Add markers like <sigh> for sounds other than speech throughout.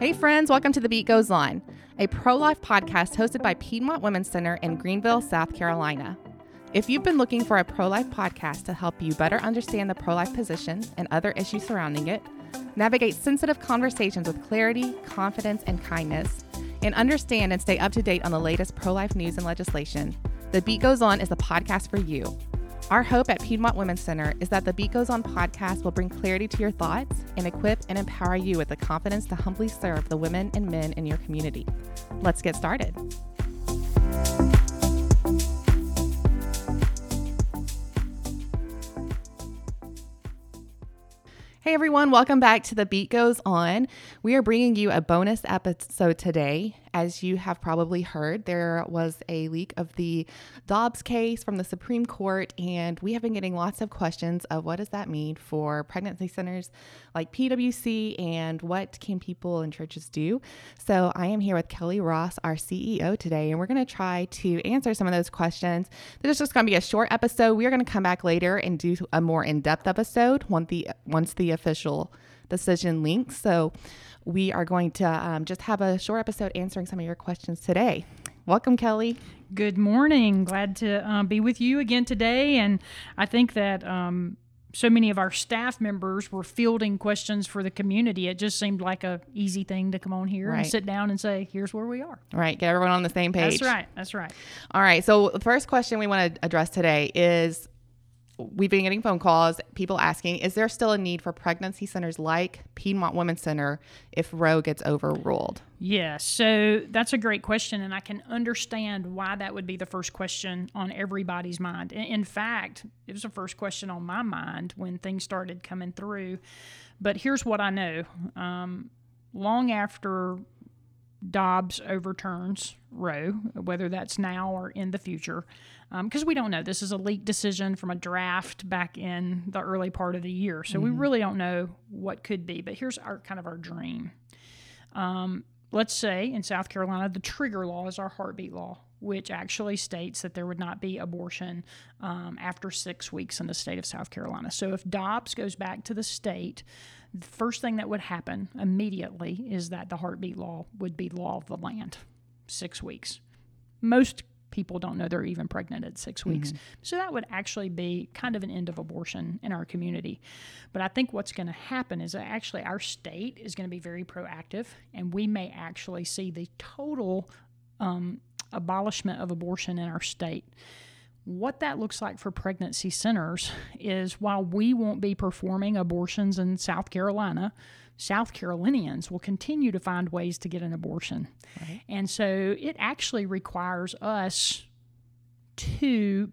Hey, friends, welcome to The Beat Goes On, a pro life podcast hosted by Piedmont Women's Center in Greenville, South Carolina. If you've been looking for a pro life podcast to help you better understand the pro life position and other issues surrounding it, navigate sensitive conversations with clarity, confidence, and kindness, and understand and stay up to date on the latest pro life news and legislation, The Beat Goes On is the podcast for you. Our hope at Piedmont Women's Center is that the Beat Goes On podcast will bring clarity to your thoughts and equip and empower you with the confidence to humbly serve the women and men in your community. Let's get started. Hey everyone, welcome back to The Beat Goes On. We are bringing you a bonus episode today. As you have probably heard, there was a leak of the Dobbs case from the Supreme Court, and we have been getting lots of questions of what does that mean for pregnancy centers like PWC and what can people and churches do. So I am here with Kelly Ross, our CEO today, and we're going to try to answer some of those questions. This is just going to be a short episode. We are going to come back later and do a more in-depth episode once the once the official decision links. So we are going to um, just have a short episode answering some of your questions today. Welcome, Kelly. Good morning. Glad to uh, be with you again today. And I think that um, so many of our staff members were fielding questions for the community. It just seemed like a easy thing to come on here Right. and sit down and say, "Here's where we are." Right, get everyone on the same page. That's right. That's right. All right. So the first question we want to address today is we've been getting phone calls, people asking, is there still a need for pregnancy centers like Piedmont Women's Center if Roe gets overruled? Yes. So that's a great question, and I can understand why that would be the first question on everybody's mind. In- In fact, it was the first question on my mind when things started coming through. But here's what I know: um, long after Dobbs overturns Roe, whether that's now or in the future, Um, because we don't know. This is a leaked decision from a draft back in the early part of the year, so we mm-hmm. really don't know what could be. But here's our kind of our dream um, let's say in South Carolina, the trigger law is our heartbeat law, which actually states that there would not be abortion um, after six weeks in the state of South Carolina. So if Dobbs goes back to the state, the first thing that would happen immediately is that the heartbeat law would be law of the land, six weeks. Most people don't know they're even pregnant at 6 weeks. So that would actually be kind of an end of abortion in our community. But I think what's going to happen is that actually our state is going to be very proactive, and we may actually see the total um, abolishment of abortion in our state. What that looks like for pregnancy centers is while we won't be performing abortions in South Carolina, South Carolinians will continue to find ways to get an abortion. And so it actually requires us to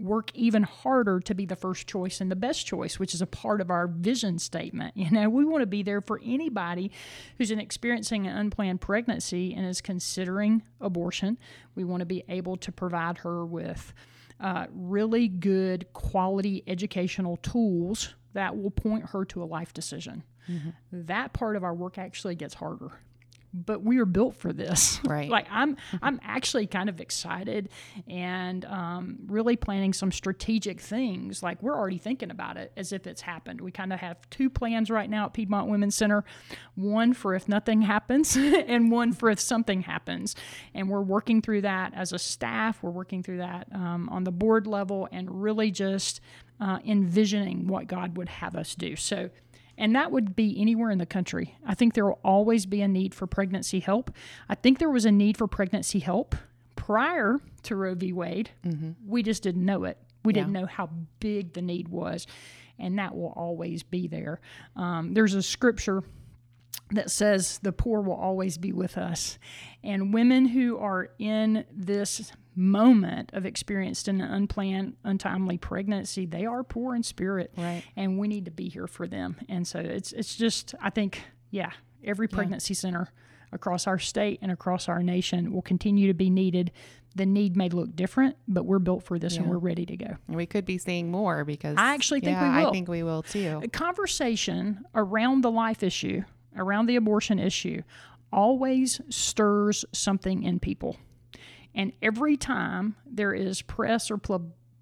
work even harder to be the first choice and the best choice, which is a part of our vision statement. <laughs> You know, we want to be there for anybody who's in experiencing an unplanned pregnancy and is considering abortion. We want to be able to provide her with uh, really good quality educational tools that will point her to a life decision. That part of our work actually gets harder but we are built for this. <laughs> Right. like I'm, I'm actually kind of excited and um, really planning some strategic things. Like we're already thinking about it as if it's happened. We kind of have two plans right now at Piedmont Women's Center: one for if nothing happens, <laughs> and one for if something happens. And we're working through that as a staff. We're working through that um, on the board level, and really just uh, envisioning what God would have us do. So and that would be anywhere in the country. I think there will always be a need for pregnancy help. I think there was a need for pregnancy help prior to Roe v. Wade. We just didn't know it. We didn't know how big the need was, and that will always be there. Um, there's a scripture that says the poor will always be with us. And women who are in this moment of experienced an unplanned, untimely pregnancy, they are poor in spirit. Right. And we need to be here for them. And so it's it's just I think, yeah, every pregnancy center across our state and across our nation will continue to be needed. The need may look different, but we're built for this and we're ready to go. We could be seeing more because I actually think yeah, we I will. think we will too. A conversation around the life issue, around the abortion issue, always stirs something in people. And every time there is press or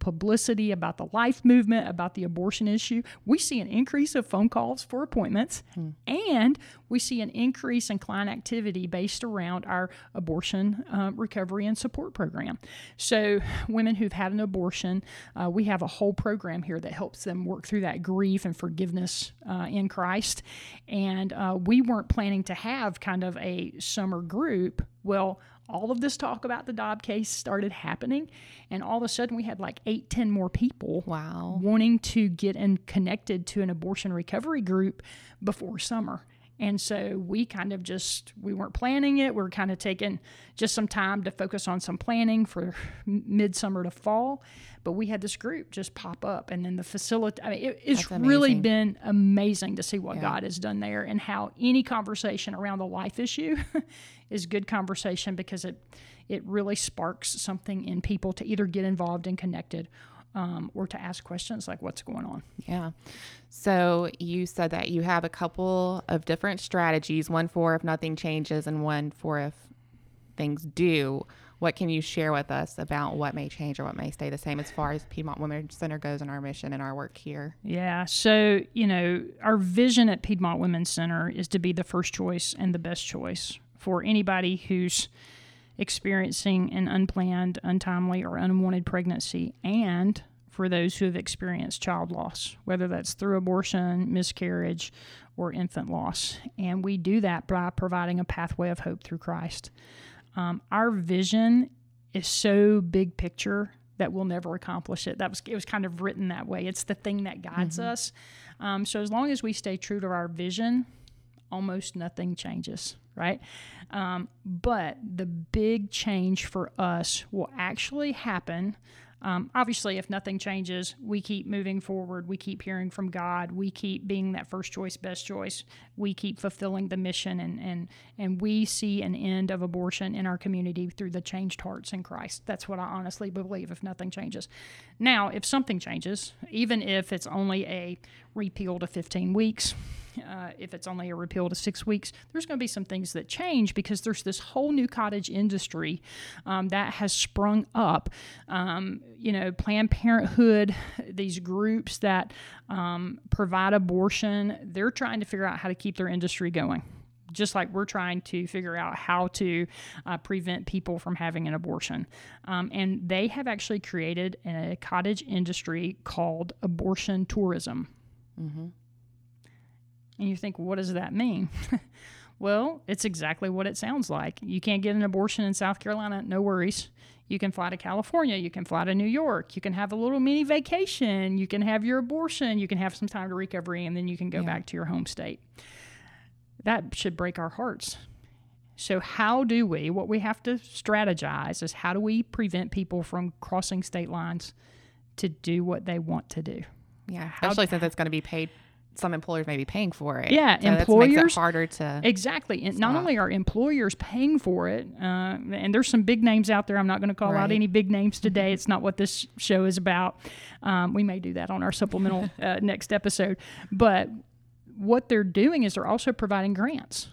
publicity about the life movement, about the abortion issue, we see an increase of phone calls for appointments and we see an increase in client activity based around our abortion uh, recovery and support program. So, women who've had an abortion, uh, we have a whole program here that helps them work through that grief and forgiveness uh, in Christ. And uh, we weren't planning to have kind of a summer group. Well, all of this talk about the Dobb case started happening, and all of a sudden we had like eight, ten more people wow. wanting to get in connected to an abortion recovery group before summer. And so we kind of just, we weren't planning it. We are kind of taking just some time to focus on some planning for midsummer to fall. But we had this group just pop up. And then the facility, I mean, it, it's really been amazing to see what yeah. God has done there and how any conversation around the life issue <laughs> is good conversation because it, it really sparks something in people to either get involved and connected um, or to ask questions like what's going on. Yeah. So you said that you have a couple of different strategies one for if nothing changes, and one for if things do. What can you share with us about what may change or what may stay the same as far as Piedmont Women's Center goes in our mission and our work here? Yeah. So, you know, our vision at Piedmont Women's Center is to be the first choice and the best choice for anybody who's experiencing an unplanned, untimely, or unwanted pregnancy, and for those who have experienced child loss, whether that's through abortion, miscarriage, or infant loss. And we do that by providing a pathway of hope through Christ. Um, our vision is so big picture that we'll never accomplish it. That was it was kind of written that way. It's the thing that guides mm-hmm. us. Um, so as long as we stay true to our vision, almost nothing changes right? Um, but the big change for us will actually happen. Um, obviously, if nothing changes, we keep moving forward. We keep hearing from God. We keep being that first choice, best choice. We keep fulfilling the mission, and and and we see an end of abortion in our community through the changed hearts in Christ. That's what I honestly believe. If nothing changes, now if something changes, even if it's only a repeal to 15 weeks, uh, if it's only a repeal to six weeks, there's going to be some things that change because there's this whole new cottage industry um, that has sprung up. Um, you know, Planned Parenthood, these groups that um, provide abortion, they're trying to figure out how to keep their industry going just like we're trying to figure out how to uh, prevent people from having an abortion. Um, and they have actually created a cottage industry called abortion tourism. Mm-hmm. And you think, what does that mean? <laughs> well, it's exactly what it sounds like. You can't get an abortion in South Carolina, no worries. You can fly to California, you can fly to New York, you can have a little mini vacation, you can have your abortion, you can have some time to recovery, and then you can go yeah. back to your home state. That should break our hearts. So, how do we, what we have to strategize is how do we prevent people from crossing state lines to do what they want to do? Yeah, especially since it's going to be paid some employers may be paying for it. Yeah, so employers harder to exactly. And not only are employers paying for it, uh, and there's some big names out there. I'm not going to call right. out any big names <laughs> today. It's not what this show is about. Um, we may do that on our supplemental <laughs> uh, next episode. But what they're doing is they're also providing grants.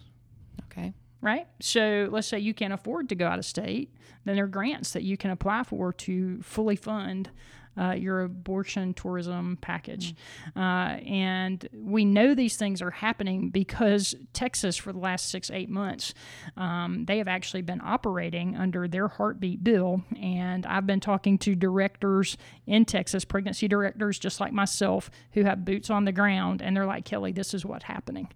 Okay. Right. So let's say you can't afford to go out of state, then there are grants that you can apply for to fully fund uh, your abortion tourism package. Mm. Uh, and we know these things are happening because Texas, for the last six, eight months, um, they have actually been operating under their heartbeat bill. And I've been talking to directors in Texas, pregnancy directors just like myself, who have boots on the ground. And they're like, Kelly, this is what's happening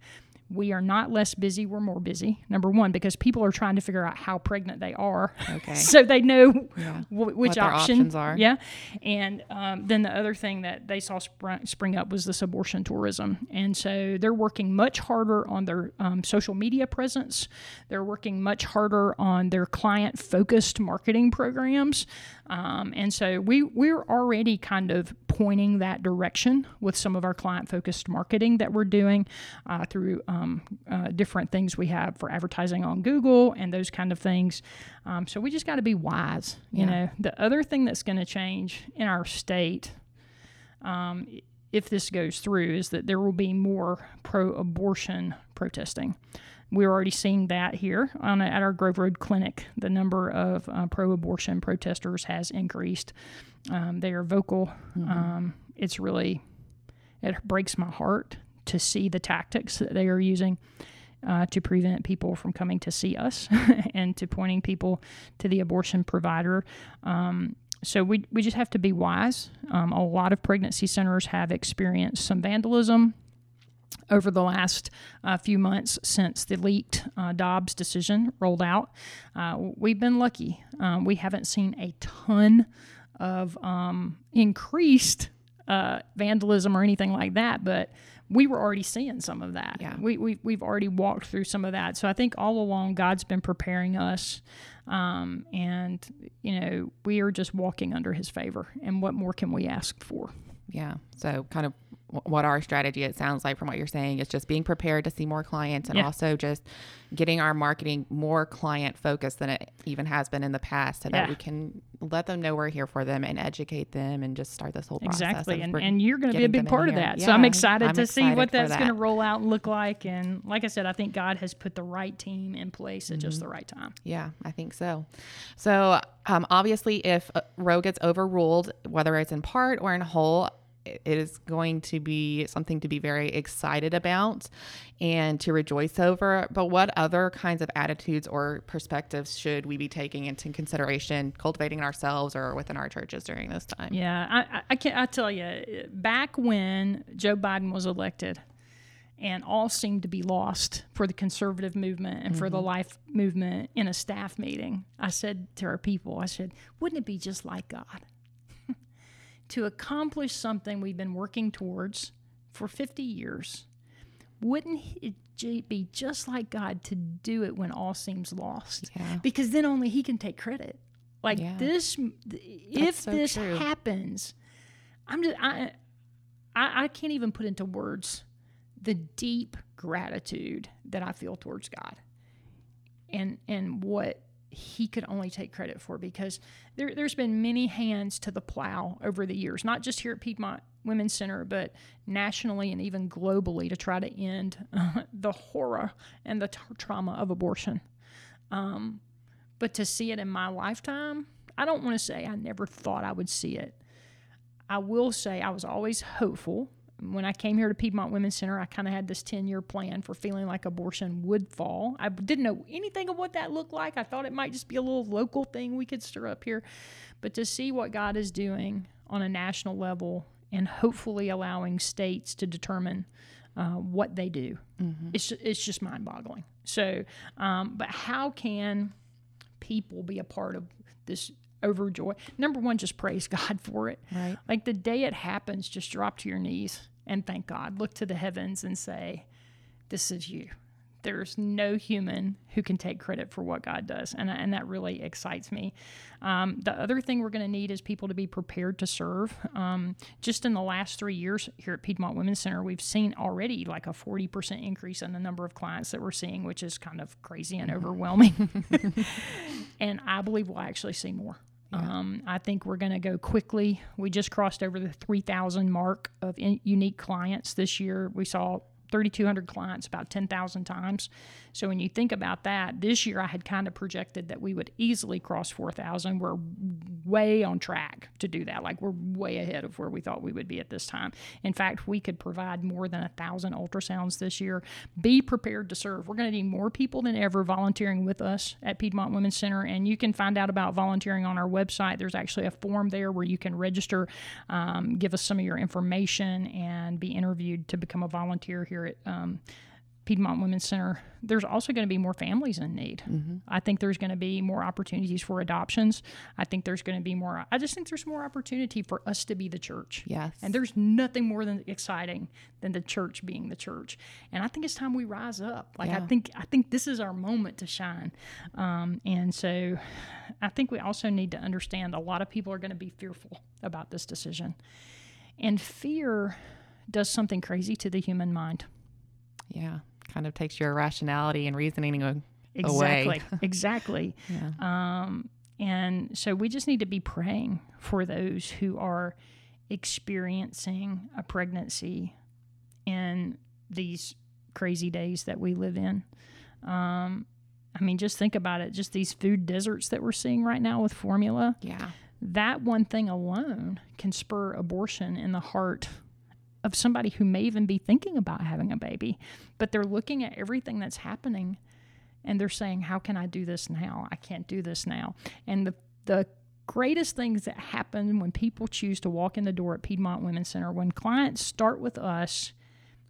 we are not less busy we're more busy. Number one because people are trying to figure out how pregnant they are. Okay. <laughs> So they know yeah. w- which option, options are. Yeah. And um, then the other thing that they saw spring, spring up was this abortion tourism. And so they're working much harder on their um, social media presence. They're working much harder on their client focused marketing programs. Um, and so we we're already kind of pointing that direction with some of our client focused marketing that we're doing uh, through um, uh, different things we have for advertising on Google and those kind of things. Um, so we just got to be wise. You yeah. know, the other thing that's going to change in our state. Um, if this goes through, is that there will be more pro abortion protesting. We're already seeing that here on, at our Grove Road Clinic. The number of uh, pro abortion protesters has increased. Um, they are vocal. Um, it's really, it breaks my heart to see the tactics that they are using. Uh, to prevent people from coming to see us <laughs> and to pointing people to the abortion provider. Um, so we, we just have to be wise. Um, a lot of pregnancy centers have experienced some vandalism over the last uh, few months since the leaked uh, Dobbs decision rolled out. Uh, we've been lucky. Um, we haven't seen a ton of um, increased uh, vandalism or anything like that, but we were already seeing some of that. Yeah. We, we, we've already walked through some of that. So I think all along, God's been preparing us. Um, and, you know, we are just walking under his favor. And what more can we ask for? Yeah. So, kind of what our strategy, it sounds like from what you're saying, is just being prepared to see more clients and Yeah. also just getting our marketing more client focused than it even has been in the past so Yeah. that we can let them know we're here for them and educate them and just start this whole process. Exactly. And, and you're going to be a big part of here. that. so I'm excited I'm to see what that's going to roll out and look like. And like I said, I think God has put the right team in place at Mm-hmm. just the right time. Yeah, I think so. So, um, obviously, if uh, Roe gets overruled, whether it's in part or in whole, it is going to be something to be very excited about and to rejoice over. But what other kinds of attitudes or perspectives should we be taking into consideration, cultivating in ourselves or within our churches during this time? Yeah, I, I, can I tell you, back when Joe Biden was elected, and all seemed to be lost for the conservative movement and for the mm-hmm. life movement in a staff meeting, I said to our people, I said, wouldn't it be just like God to accomplish something we've been working towards for 50 years? Wouldn't it be just like God to do it when all seems lost? Yeah. Because then only He can take credit. Like Yeah. this, if so this true. happens, I'm just I, I I can't even put into words the deep gratitude that I feel towards God, and and what He could only take credit for because there there's been many hands to the plow over the years, not just here at Piedmont Women's Center, but nationally and even globally to try to end the horror and the t- trauma of abortion. Um, but to see it in my lifetime, I don't want to say I never thought I would see it. I will say I was always hopeful. When I came here to Piedmont Women's Center, I kind of had this 10 year plan for feeling like abortion would fall. I didn't know anything of what that looked like. I thought it might just be a little local thing we could stir up here. But to see what God is doing on a national level and hopefully allowing states to determine uh, what they do, it's, it's just mind boggling. So, um, but how can people be a part of this overjoy. Number one, just praise <laughs> God for it. Right. Like the day it happens, just drop to your knees and thank God. Look to the heavens and say, This is you. There's no human who can take credit for what God does. And, and that really excites me. Um, the other thing we're going to need is people to be prepared to serve. Um, just in the last three years here at Piedmont Women's Center, we've seen already like a 40% increase in the number of clients that we're seeing, which is kind of crazy and overwhelming. <laughs> and I believe we'll actually see more. Um, I think we're going to go quickly. We just crossed over the 3,000 mark of in, unique clients this year. We saw 3,200 clients about 10,000 times. So when you think about that, this year I had kind of projected that we would easily cross 4,000. We're way on track to do that. Like we're way ahead of where we thought we would be at this time. In fact, we could provide more than a thousand ultrasounds this year. Be prepared to serve. We're going to need more people than ever volunteering with us at Piedmont Women's Center, and you can find out about volunteering on our website. There's actually a form there where you can register, um, give us some of your information, and be interviewed to become a volunteer here at. Um, Piedmont Women's Center, there's also going to be more families in need. I think there's going to be more opportunities for adoptions. I think there's going to be more, I just think there's more opportunity for us to be the church. Yes. And there's nothing more than exciting than the church being the church. And I think it's time we rise up. Like I think I think this is our moment to shine. Um, and so I think we also need to understand a lot of people are going to be fearful about this decision. And fear does something crazy to the human mind. Yeah. Kind of takes your rationality and reasoning a- Exactly. away. <laughs> exactly. Yeah. Um, and so we just need to be praying for those who are experiencing a pregnancy in these crazy days that we live in. Um, I mean, just think about it. Just these food deserts that we're seeing right now with formula. Yeah. That one thing alone can spur abortion in the heart of somebody who may even be thinking about having a baby, but they're looking at everything that's happening and they're saying, How can I do this now? I can't do this now. And the, the greatest things that happen when people choose to walk in the door at Piedmont Women's Center, when clients start with us,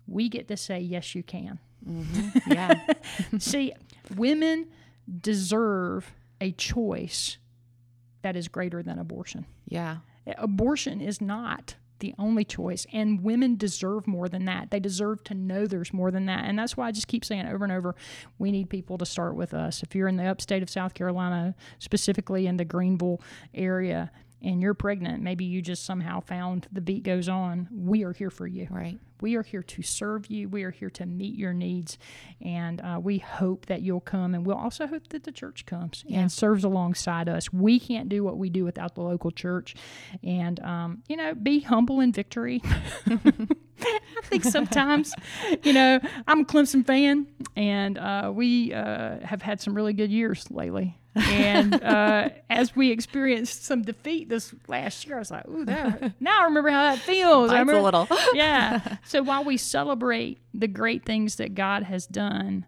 we get to say, Yes, you can. Mm-hmm. Yeah. <laughs> See, women deserve a choice that is greater than abortion. yeah. Abortion is not the only choice, and women deserve more than that. They deserve to know there's more than that. And that's why I just keep saying over and over we need people to start with us. If you're in the upstate of South Carolina, specifically in the Greenville area, and you're pregnant, maybe you just somehow found the beat goes on, we are here for you. Right. We are here to serve you. We are here to meet your needs. And uh, we hope that you'll come. And we'll also hope that the church comes Yeah. and serves alongside us. We can't do what we do without the local church. And, um, you know, be humble in victory. <laughs> I think sometimes, you know, I'm a Clemson fan, and uh, we uh, have had some really good years lately. And uh, as we experienced some defeat this last year, I was like, "Ooh, that, <laughs> now I remember how that feels." I Bites a little. <laughs> yeah. <laughs> So while we celebrate the great things that God has done,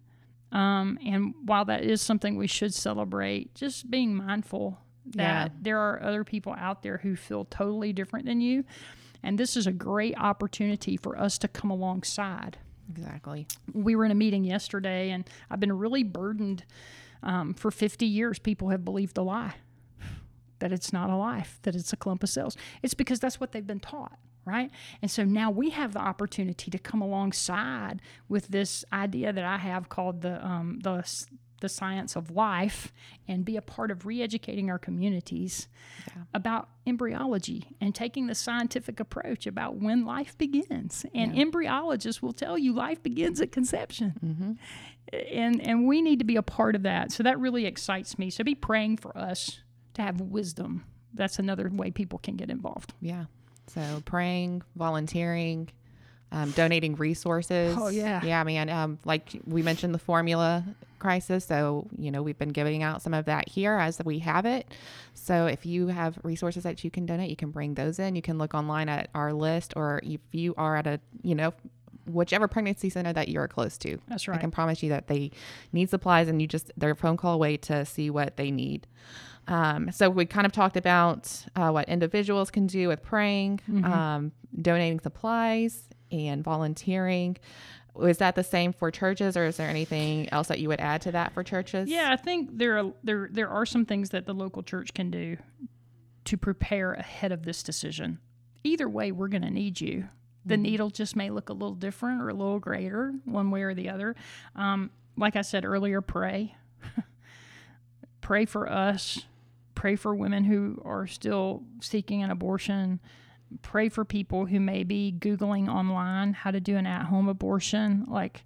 um, and while that is something we should celebrate, just being mindful that Yeah. there are other people out there who feel totally different than you. And this is a great opportunity for us to come alongside. Exactly. We were in a meeting yesterday, and I've been really burdened. Um, for 50 years, people have believed a lie that it's not a life, that it's a clump of cells. It's because that's what they've been taught, right? And so now we have the opportunity to come alongside with this idea that I have called the um, the the science of life and be a part of re-educating our communities about embryology and taking the scientific approach about when life begins. And embryologists will tell you life begins at conception and and we need to be a part of that. So that really excites me. So be praying for us to have wisdom. That's another way people can get involved. Yeah. So praying, volunteering, um, donating resources. Oh, yeah. Yeah, man. Um, like we mentioned the formula crisis. So, you know, we've been giving out some of that here as we have it. So if you have resources that you can donate, you can bring those in. You can look online at our list or if you are at a, you know, whichever pregnancy center that you're close to. That's right. I can promise you that they need supplies and you just, they're a phone call away to see what they need. Um, so we kind of talked about uh, what individuals can do with praying, Mm-hmm. um, donating supplies, and volunteering. Is that the same for churches, or is there anything else that you would add to that for churches? Yeah, I think there are there there are some things that the local church can do to prepare ahead of this decision. Either way, we're going to need you. The needle just may look a little different or a little greater, one way or the other. Um, like I said earlier, pray. <laughs> pray for us. Pray for women who are still seeking an abortion. Pray for people who may be Googling online how to do an at home abortion. Like,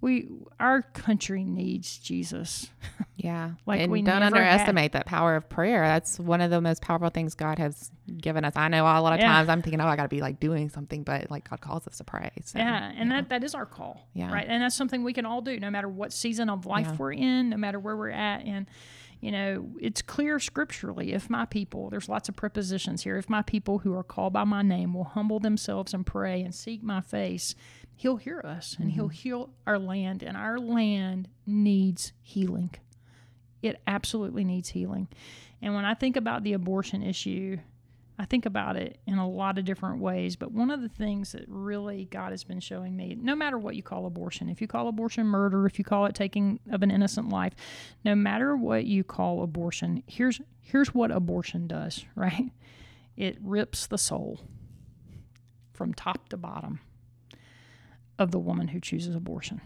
we, our country needs Jesus. <laughs> yeah. Like and we don't underestimate that power of prayer. That's one of the most powerful things God has given us. I know a lot of Yeah. times I'm thinking, oh, I got to be like doing something, but like God calls us to pray. So, Yeah, and that that is our call. Yeah. Right. And that's something we can all do no matter what season of life Yeah. we're in, no matter where we're at. And you know, it's clear scripturally if my people, there's lots of prepositions here, if my people who are called by my name will humble themselves and pray and seek my face, he'll hear us and he'll mm-hmm. heal our land and our land needs healing. It absolutely needs healing. And when I think about the abortion issue, I think about it in a lot of different ways, but one of the things that really God has been showing me, no matter what you call abortion, if you call abortion murder, if you call it taking of an innocent life, no matter what you call abortion, here's here's what abortion does, <laughs> right? It rips the soul from top to bottom of the woman who chooses abortion.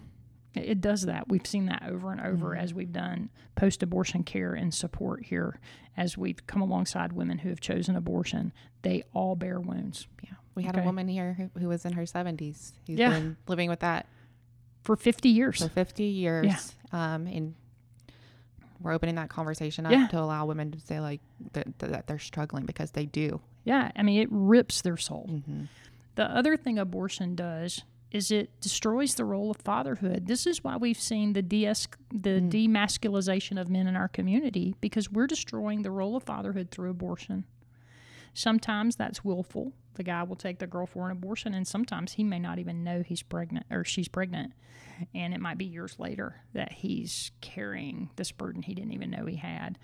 It does that. We've seen that over and over as we've done post abortion care and support here, as we've come alongside women who have chosen abortion. They all bear wounds. yeah. We had Okay. a woman here who, who was in her 70s who's Yeah. been living with that For 50 years. for 50 years. Yeah. Um, and we're opening that conversation up Yeah. to allow women to say like that, that they're struggling because they do. Yeah, I mean, it rips their soul. Mm-hmm. The other thing abortion does is it destroys the role of fatherhood. This is why we've seen the de- the mm. demasculization of men in our community because we're destroying the role of fatherhood through abortion. Sometimes that's willful. The guy will take the girl for an abortion, and sometimes he may not even know he's pregnant or she's pregnant. And it might be years later that he's carrying this burden he didn't even know he had.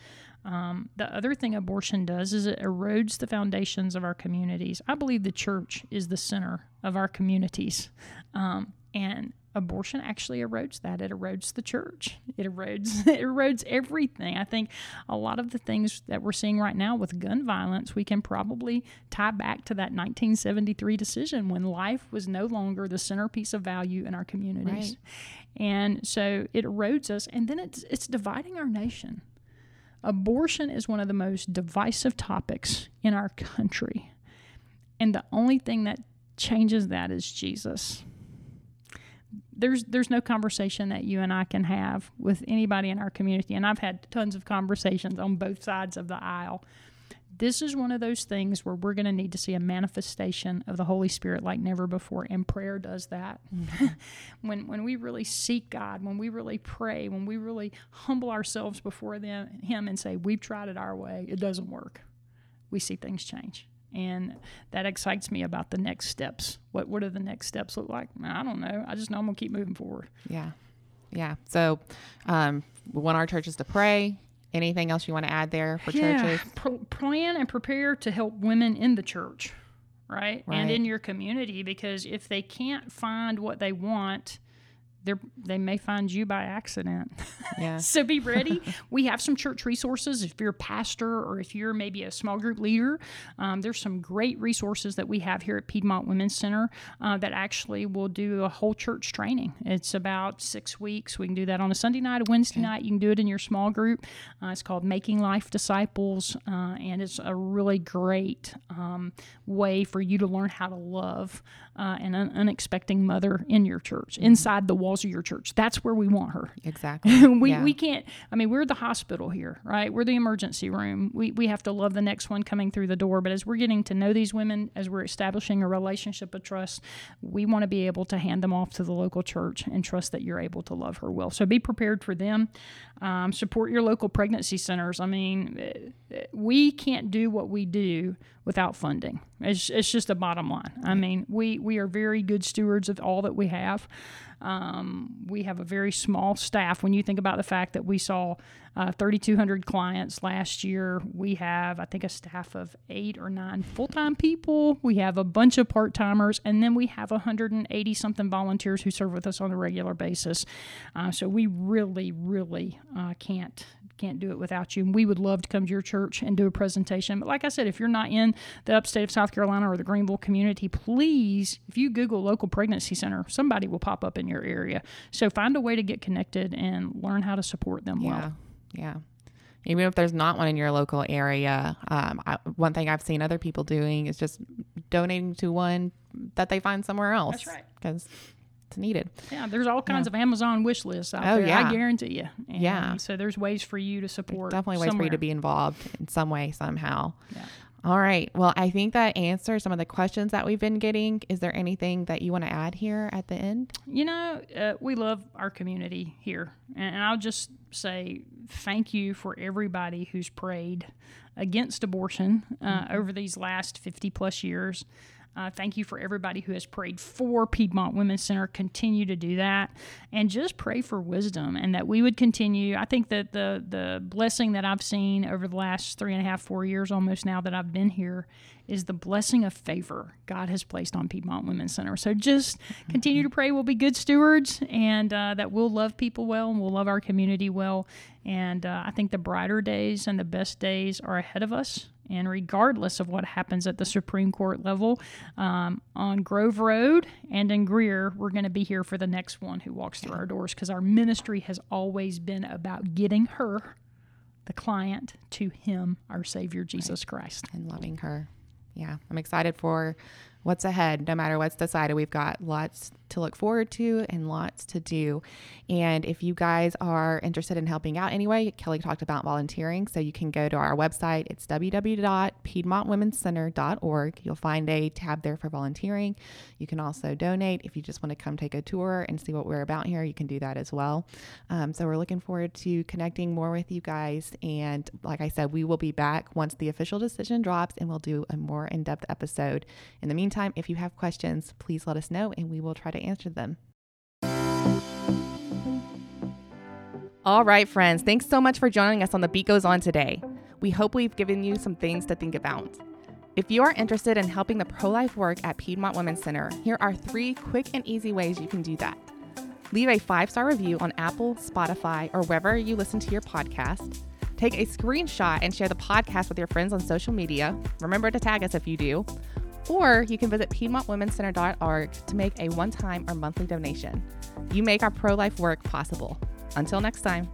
Um, the other thing abortion does is it erodes the foundations of our communities. I believe the church is the center of our communities. Um, and abortion actually erodes that. It erodes the church. It erodes <laughs> it erodes everything. I think a lot of the things that we're seeing right now with gun violence, we can probably tie back to that 1973 decision when life was no longer the centerpiece of value in our communities. Right. And so it erodes us and then it's it's dividing our nation. Abortion is one of the most divisive topics in our country. And the only thing that changes that is Jesus there's there's no conversation that you and I can have with anybody in our community and I've had tons of conversations on both sides of the aisle. This is one of those things where we're going to need to see a manifestation of the Holy Spirit like never before and prayer does that. Mm-hmm. <laughs> when when we really seek God, when we really pray, when we really humble ourselves before them him and say we've tried it our way, it doesn't work. We see things change and that excites me about the next steps. What what do the next steps look like? I don't know. I just know I'm gonna keep moving forward. Yeah, yeah. So, um, we want our churches to pray. Anything else you want to add there for yeah. churches? P- plan and prepare to help women in the church, right? right? And in your community, because if they can't find what they want, they they may find you by accident. <laughs> Yeah. so be ready. <laughs> we have some church resources. If you're a pastor or if you're maybe a small group leader, um, there's some great resources that we have here at Piedmont Women's Center uh, that actually will do a whole church training. It's about six weeks. We can do that on a Sunday night, a Wednesday okay. night. You can do it in your small group. Uh, it's called Making Life Disciples, uh, and it's a really great um, way for you to learn how to love uh, an un- unexpected mother in your church, mm-hmm. inside the walls of your church. That's where we want her. Exactly. <laughs> we, yeah. we can't, I mean, we're the hospital here, right? We're the emergency room. We, we have to love the next one coming through the door. But as we're getting to know these women, as we're establishing a relationship of trust, we want to be able to hand them off to the local church and trust that you're able to love her well. So be prepared for them. Um, support your local pregnancy centers. I mean, eh, we can't do what we do without funding. It's, it's just a bottom line. I mean, we, we are very good stewards of all that we have. Um, we have a very small staff. When you think about the fact that we saw uh, 3,200 clients last year, we have, I think, a staff of eight or nine full time people. We have a bunch of part timers, and then we have 180 something volunteers who serve with us on a regular basis. Uh, so we really, really uh, can't can't do it without you. And we would love to come to your church and do a presentation. But like I said, if you're not in the upstate of South Carolina or the Greenville community, please, if you Google local pregnancy center, somebody will pop up in your area. So find a way to get connected and learn how to support them yeah. well. Yeah. Even if there's not one in your local area, um, I, one thing I've seen other people doing is just donating to one that they find somewhere else. That's right. Because it's needed. Yeah, there's all kinds yeah. of Amazon wish lists out oh, there. Yeah. I guarantee you. And yeah. So there's ways for you to support. There's definitely ways somewhere. for you to be involved in some way, somehow. Yeah. All right. Well, I think that answers some of the questions that we've been getting. Is there anything that you want to add here at the end? You know, uh, we love our community here. And I'll just say thank you for everybody who's prayed against abortion uh, mm-hmm. over these last 50 plus years. Uh, thank you for everybody who has prayed for Piedmont Women's Center. Continue to do that, and just pray for wisdom, and that we would continue. I think that the the blessing that I've seen over the last three and a half, four years almost now that I've been here is the blessing of favor God has placed on Piedmont Women's Center. So just continue to pray we'll be good stewards, and uh, that we'll love people well, and we'll love our community well. And uh, I think the brighter days and the best days are ahead of us. And regardless of what happens at the Supreme Court level, um, on Grove Road and in Greer, we're going to be here for the next one who walks through our doors because our ministry has always been about getting her, the client, to Him, our Savior, Jesus right. Christ. And loving her. Yeah, I'm excited for what's ahead, no matter what's decided. We've got lots to look forward to and lots to do. And if you guys are interested in helping out anyway, Kelly talked about volunteering. So you can go to our website. It's www.piedmontwomencenter.org. You'll find a tab there for volunteering. You can also donate. If you just want to come take a tour and see what we're about here, you can do that as well. Um, so we're looking forward to connecting more with you guys. And like I said, we will be back once the official decision drops and we'll do a more in depth episode. In the meantime, if you have questions, please let us know and we will try to to answer them. All right, friends, thanks so much for joining us on The Beat Goes On today. We hope we've given you some things to think about. If you are interested in helping the pro life work at Piedmont Women's Center, here are three quick and easy ways you can do that. Leave a five star review on Apple, Spotify, or wherever you listen to your podcast. Take a screenshot and share the podcast with your friends on social media. Remember to tag us if you do or you can visit PiedmontWomenCenter.org to make a one time or monthly donation. You make our pro life work possible. Until next time.